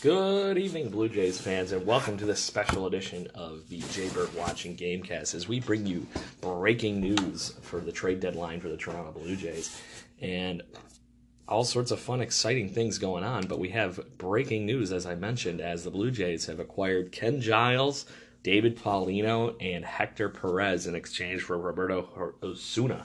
Good evening, Blue Jays fans, and welcome to this special edition of the Jaybird Watching Gamecast as we bring you breaking news for the trade deadline for the Toronto Blue Jays. And all sorts of fun, exciting things going on, but we have breaking news, as I mentioned, as the Blue Jays have acquired Ken Giles, David Paulino, and Hector Perez in exchange for Roberto Osuna.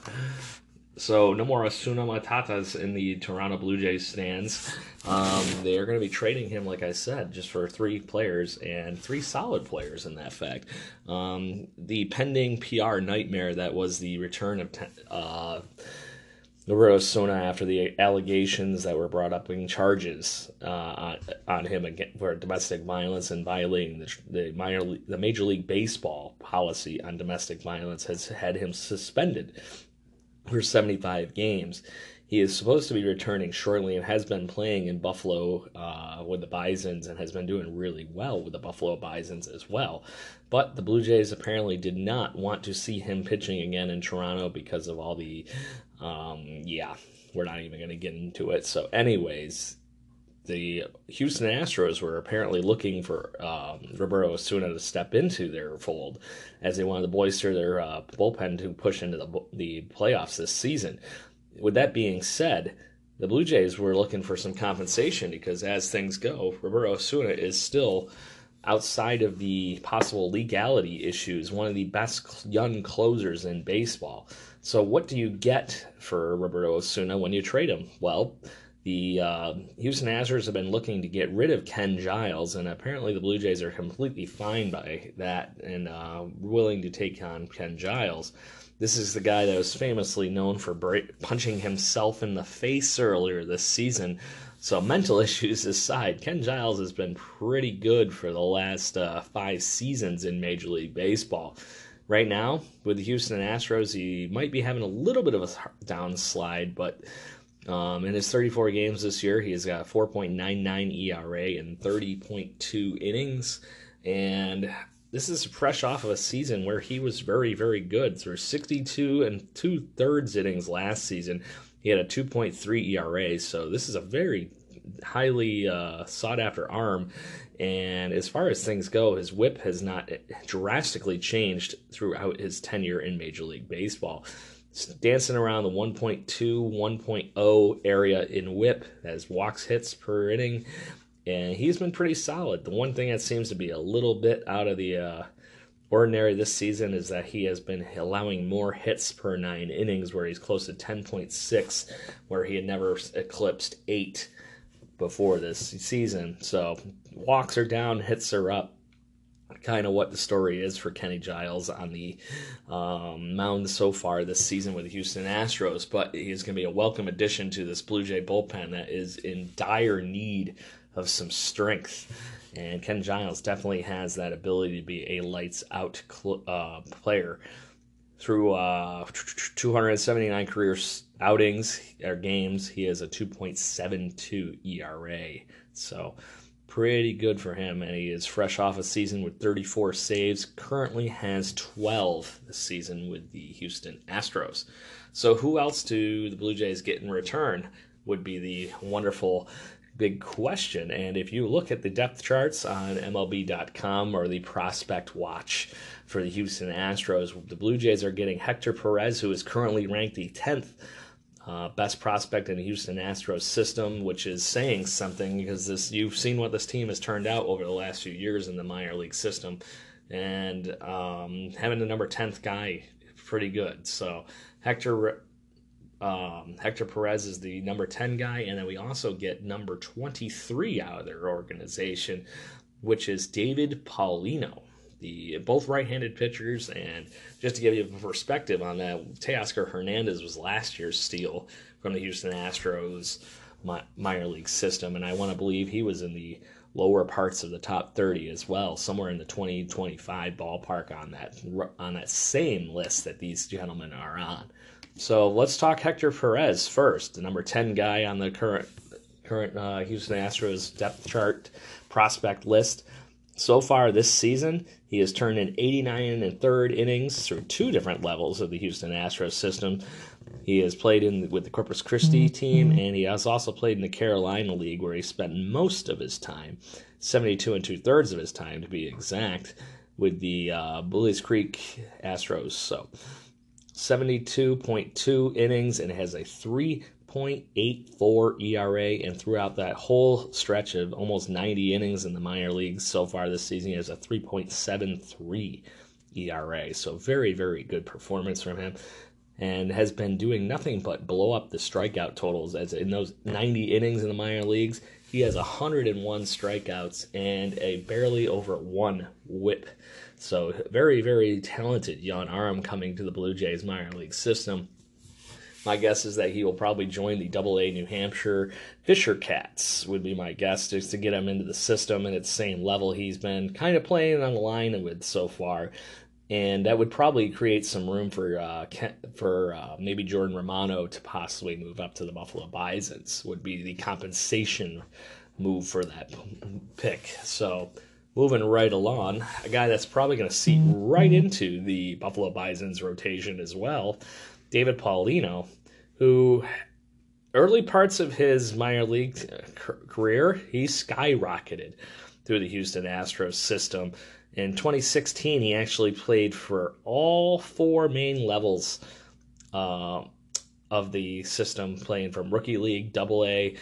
So no more Osuna Matatas in the Toronto Blue Jays stands. Um, they are going to be trading him, like I said, just for three players and three solid players in that fact. Um, the pending PR nightmare that was the return of uh, Roberto Osuna after the allegations that were brought up in charges uh, on, on him for domestic violence and violating the, the minor the Major League Baseball policy on domestic violence has had him suspended for 75 games. He is supposed to be returning shortly and has been playing in Buffalo uh, with the Bisons and has been doing really well with the Buffalo Bisons as well. But the Blue Jays apparently did not want to see him pitching again in Toronto because of all the, um, yeah, we're not even going to get into it. So, anyways, the Houston Astros were apparently looking for um, Roberto Osuna to step into their fold as they wanted to bolster their uh, bullpen to push into the, the playoffs this season. With that being said, the Blue Jays were looking for some compensation because as things go, Roberto Osuna is still outside of the possible legality issues, one of the best young closers in baseball. So, what do you get for Roberto Osuna when you trade him? Well, the uh, Houston Astros have been looking to get rid of Ken Giles, and apparently the Blue Jays are completely fine by that and uh, willing to take on Ken Giles. This is the guy that was famously known for punching himself in the face earlier this season. So, mental issues aside, Ken Giles has been pretty good for the last uh, five seasons in Major League Baseball. Right now, with the Houston Astros, he might be having a little bit of a downslide, but um, in his 34 games this year, he has got a 4.99 ERA and 30.2 innings. And this is a fresh off of a season where he was very, very good. So 62 and two thirds innings last season. He had a 2.3 ERA. So this is a very highly uh, sought after arm. And as far as things go, his whip has not drastically changed throughout his tenure in Major League Baseball dancing around the 1.2, 1.0 area in whip as walks hits per inning. And he's been pretty solid. The one thing that seems to be a little bit out of the uh, ordinary this season is that he has been allowing more hits per nine innings, where he's close to 10.6, where he had never eclipsed eight before this season. So walks are down, hits are up kind of what the story is for Kenny Giles on the um, mound so far this season with the Houston Astros. But he's going to be a welcome addition to this Blue Jay bullpen that is in dire need of some strength. And Ken Giles definitely has that ability to be a lights out cl- uh, player. Through uh, 279 career outings or games, he has a 2.72 ERA. So pretty good for him, and he is fresh off a season with 34 saves. Currently has 12 this season with the Houston Astros. So, who else do the Blue Jays get in return? Would be the wonderful big question. And if you look at the depth charts on MLB.com or the prospect watch for the Houston Astros, the Blue Jays are getting Hector Perez, who is currently ranked the 10th uh, best prospect in the Houston Astros system, which is saying something because this you've seen what this team has turned out over the last few years in the minor league system, and um, having the number 10th guy pretty good. So Hector um, Hector Perez is the number 10 guy, and then we also get number 23 out of their organization, which is David Paulino. The both right-handed pitchers, and just to give you a perspective on that, Teoscar Hernandez was last year's steal from the Houston Astros minor league system, and I want to believe he was in the lower parts of the top 30 as well, somewhere in the 20 25 ballpark on that on that same list that these gentlemen are on. So let's talk Hector Perez first, the number 10 guy on the current current uh, Houston Astros depth chart prospect list. So far this season, he has turned in 89 and third innings through two different levels of the Houston Astros system. He has played in with the Corpus Christi team, and he has also played in the Carolina League, where he spent most of his time, 72 and two thirds of his time to be exact, with the uh, Buies Creek Astros. So 72.2 innings and has a 3.84 ERA. And throughout that whole stretch of almost 90 innings in the minor leagues so far this season, he has a 3.73 ERA. So very, very good performance from him. And has been doing nothing but blow up the strikeout totals. As in those 90 innings in the minor leagues, he has 101 strikeouts and a barely over one whip. So very, very talented young arm coming to the Blue Jays minor league system. My guess is that he will probably join the Double A New Hampshire Fisher Cats. Would be my guess just to get him into the system and at the same level he's been kind of playing on the line with so far. And that would probably create some room for uh, for uh, maybe Jordan Romano to possibly move up to the Buffalo Bisons. Would be the compensation move for that pick. So moving right along, a guy that's probably going to seat right into the Buffalo Bison's rotation as well, David Paulino, who early parts of his minor league career, he skyrocketed through the Houston Astros system. In 2016, he actually played for all four main levels uh, of the system, playing from rookie league, double A,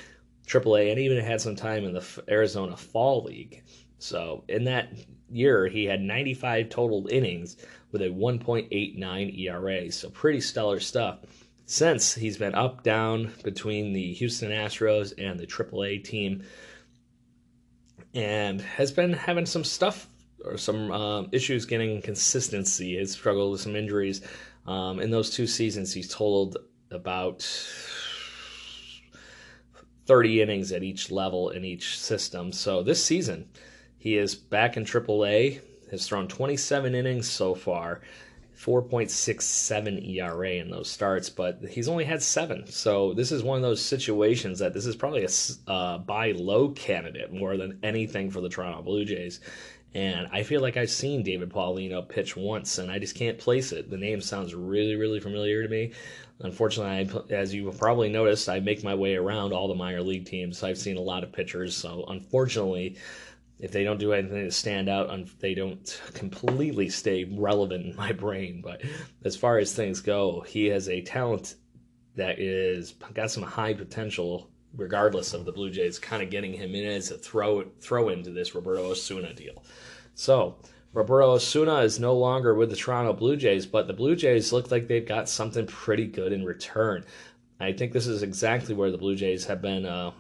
triple A, and even had some time in the Arizona Fall League. So in that year, he had 95 total innings with a 1.89 ERA. So pretty stellar stuff. Since he's been up down between the Houston Astros and the AAA team, and has been having some stuff or some uh, issues getting consistency. Has struggled with some injuries. Um, in those two seasons, he's totaled about 30 innings at each level in each system. So this season, he is back in AAA, has thrown 27 innings so far, 4.67 ERA in those starts, but he's only had seven. So this is one of those situations that this is probably a uh, buy low candidate more than anything for the Toronto Blue Jays. And I feel like I've seen David Paulino pitch once, and I just can't place it. The name sounds really, really familiar to me. Unfortunately, I, as you probably noticed, I make my way around all the minor league teams. I've seen a lot of pitchers, so unfortunately, if they don't do anything to stand out, they don't completely stay relevant in my brain. But as far as things go, he has a talent that is got some high potential, regardless of the Blue Jays kind of getting him in as a throw throw into this Roberto Osuna deal. So Roberto Osuna is no longer with the Toronto Blue Jays, but the Blue Jays look like they've got something pretty good in return. I think this is exactly where the Blue Jays have been uh,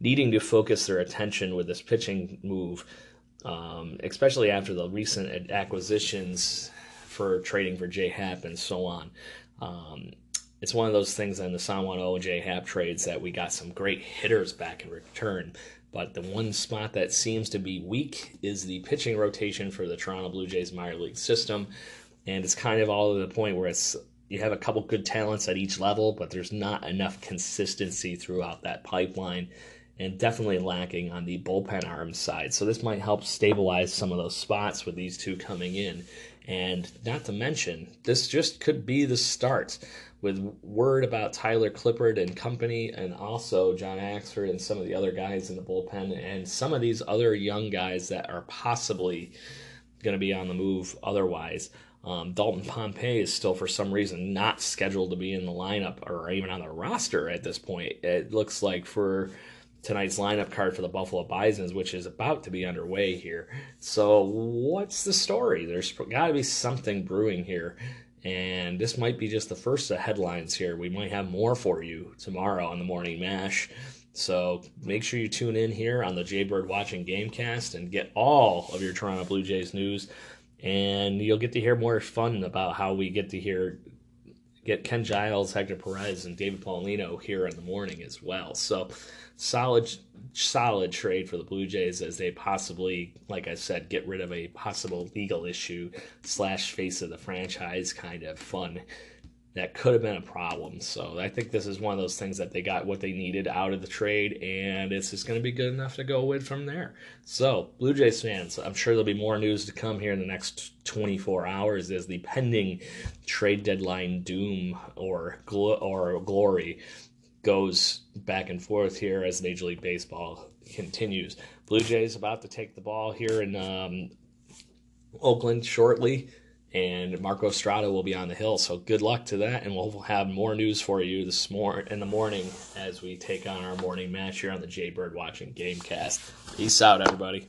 needing to focus their attention with this pitching move, um, especially after the recent acquisitions for trading for J Happ and so on. Um, it's one of those things in the San Juan J Happ trades that we got some great hitters back in return. But the one spot that seems to be weak is the pitching rotation for the Toronto Blue Jays minor league system. And it's kind of all to the point where it's you have a couple good talents at each level, but there's not enough consistency throughout that pipeline and definitely lacking on the bullpen arm side. So this might help stabilize some of those spots with these two coming in. And not to mention, this just could be the start with word about Tyler Clippard and company, and also John Axford and some of the other guys in the bullpen, and some of these other young guys that are possibly going to be on the move otherwise. Um, Dalton Pompey is still, for some reason, not scheduled to be in the lineup or even on the roster at this point. It looks like for tonight's lineup card for the Buffalo Bisons, which is about to be underway here. So, what's the story? There's got to be something brewing here. And this might be just the first of headlines here. We might have more for you tomorrow on the Morning Mash. So make sure you tune in here on the Jaybird Watching Gamecast and get all of your Toronto Blue Jays news and you'll get to hear more fun about how we get to hear get Ken Giles, Hector Perez, and David Paulino here in the morning as well. So solid solid trade for the Blue Jays as they possibly, like I said, get rid of a possible legal issue slash face of the franchise kind of fun that could have been a problem. So I think this is one of those things that they got what they needed out of the trade, and it's just going to be good enough to go with from there. So, Blue Jays fans, I'm sure there'll be more news to come here in the next 24 hours as the pending trade deadline doom or gl- or glory goes back and forth here as Major League Baseball continues. Blue Jays about to take the ball here in um, Oakland shortly and Marco Estrada will be on the hill. So good luck to that, and we'll have more news for you this morning in the morning as we take on our Morning Mash here on the Jaybird Watching Gamecast. Peace out, everybody.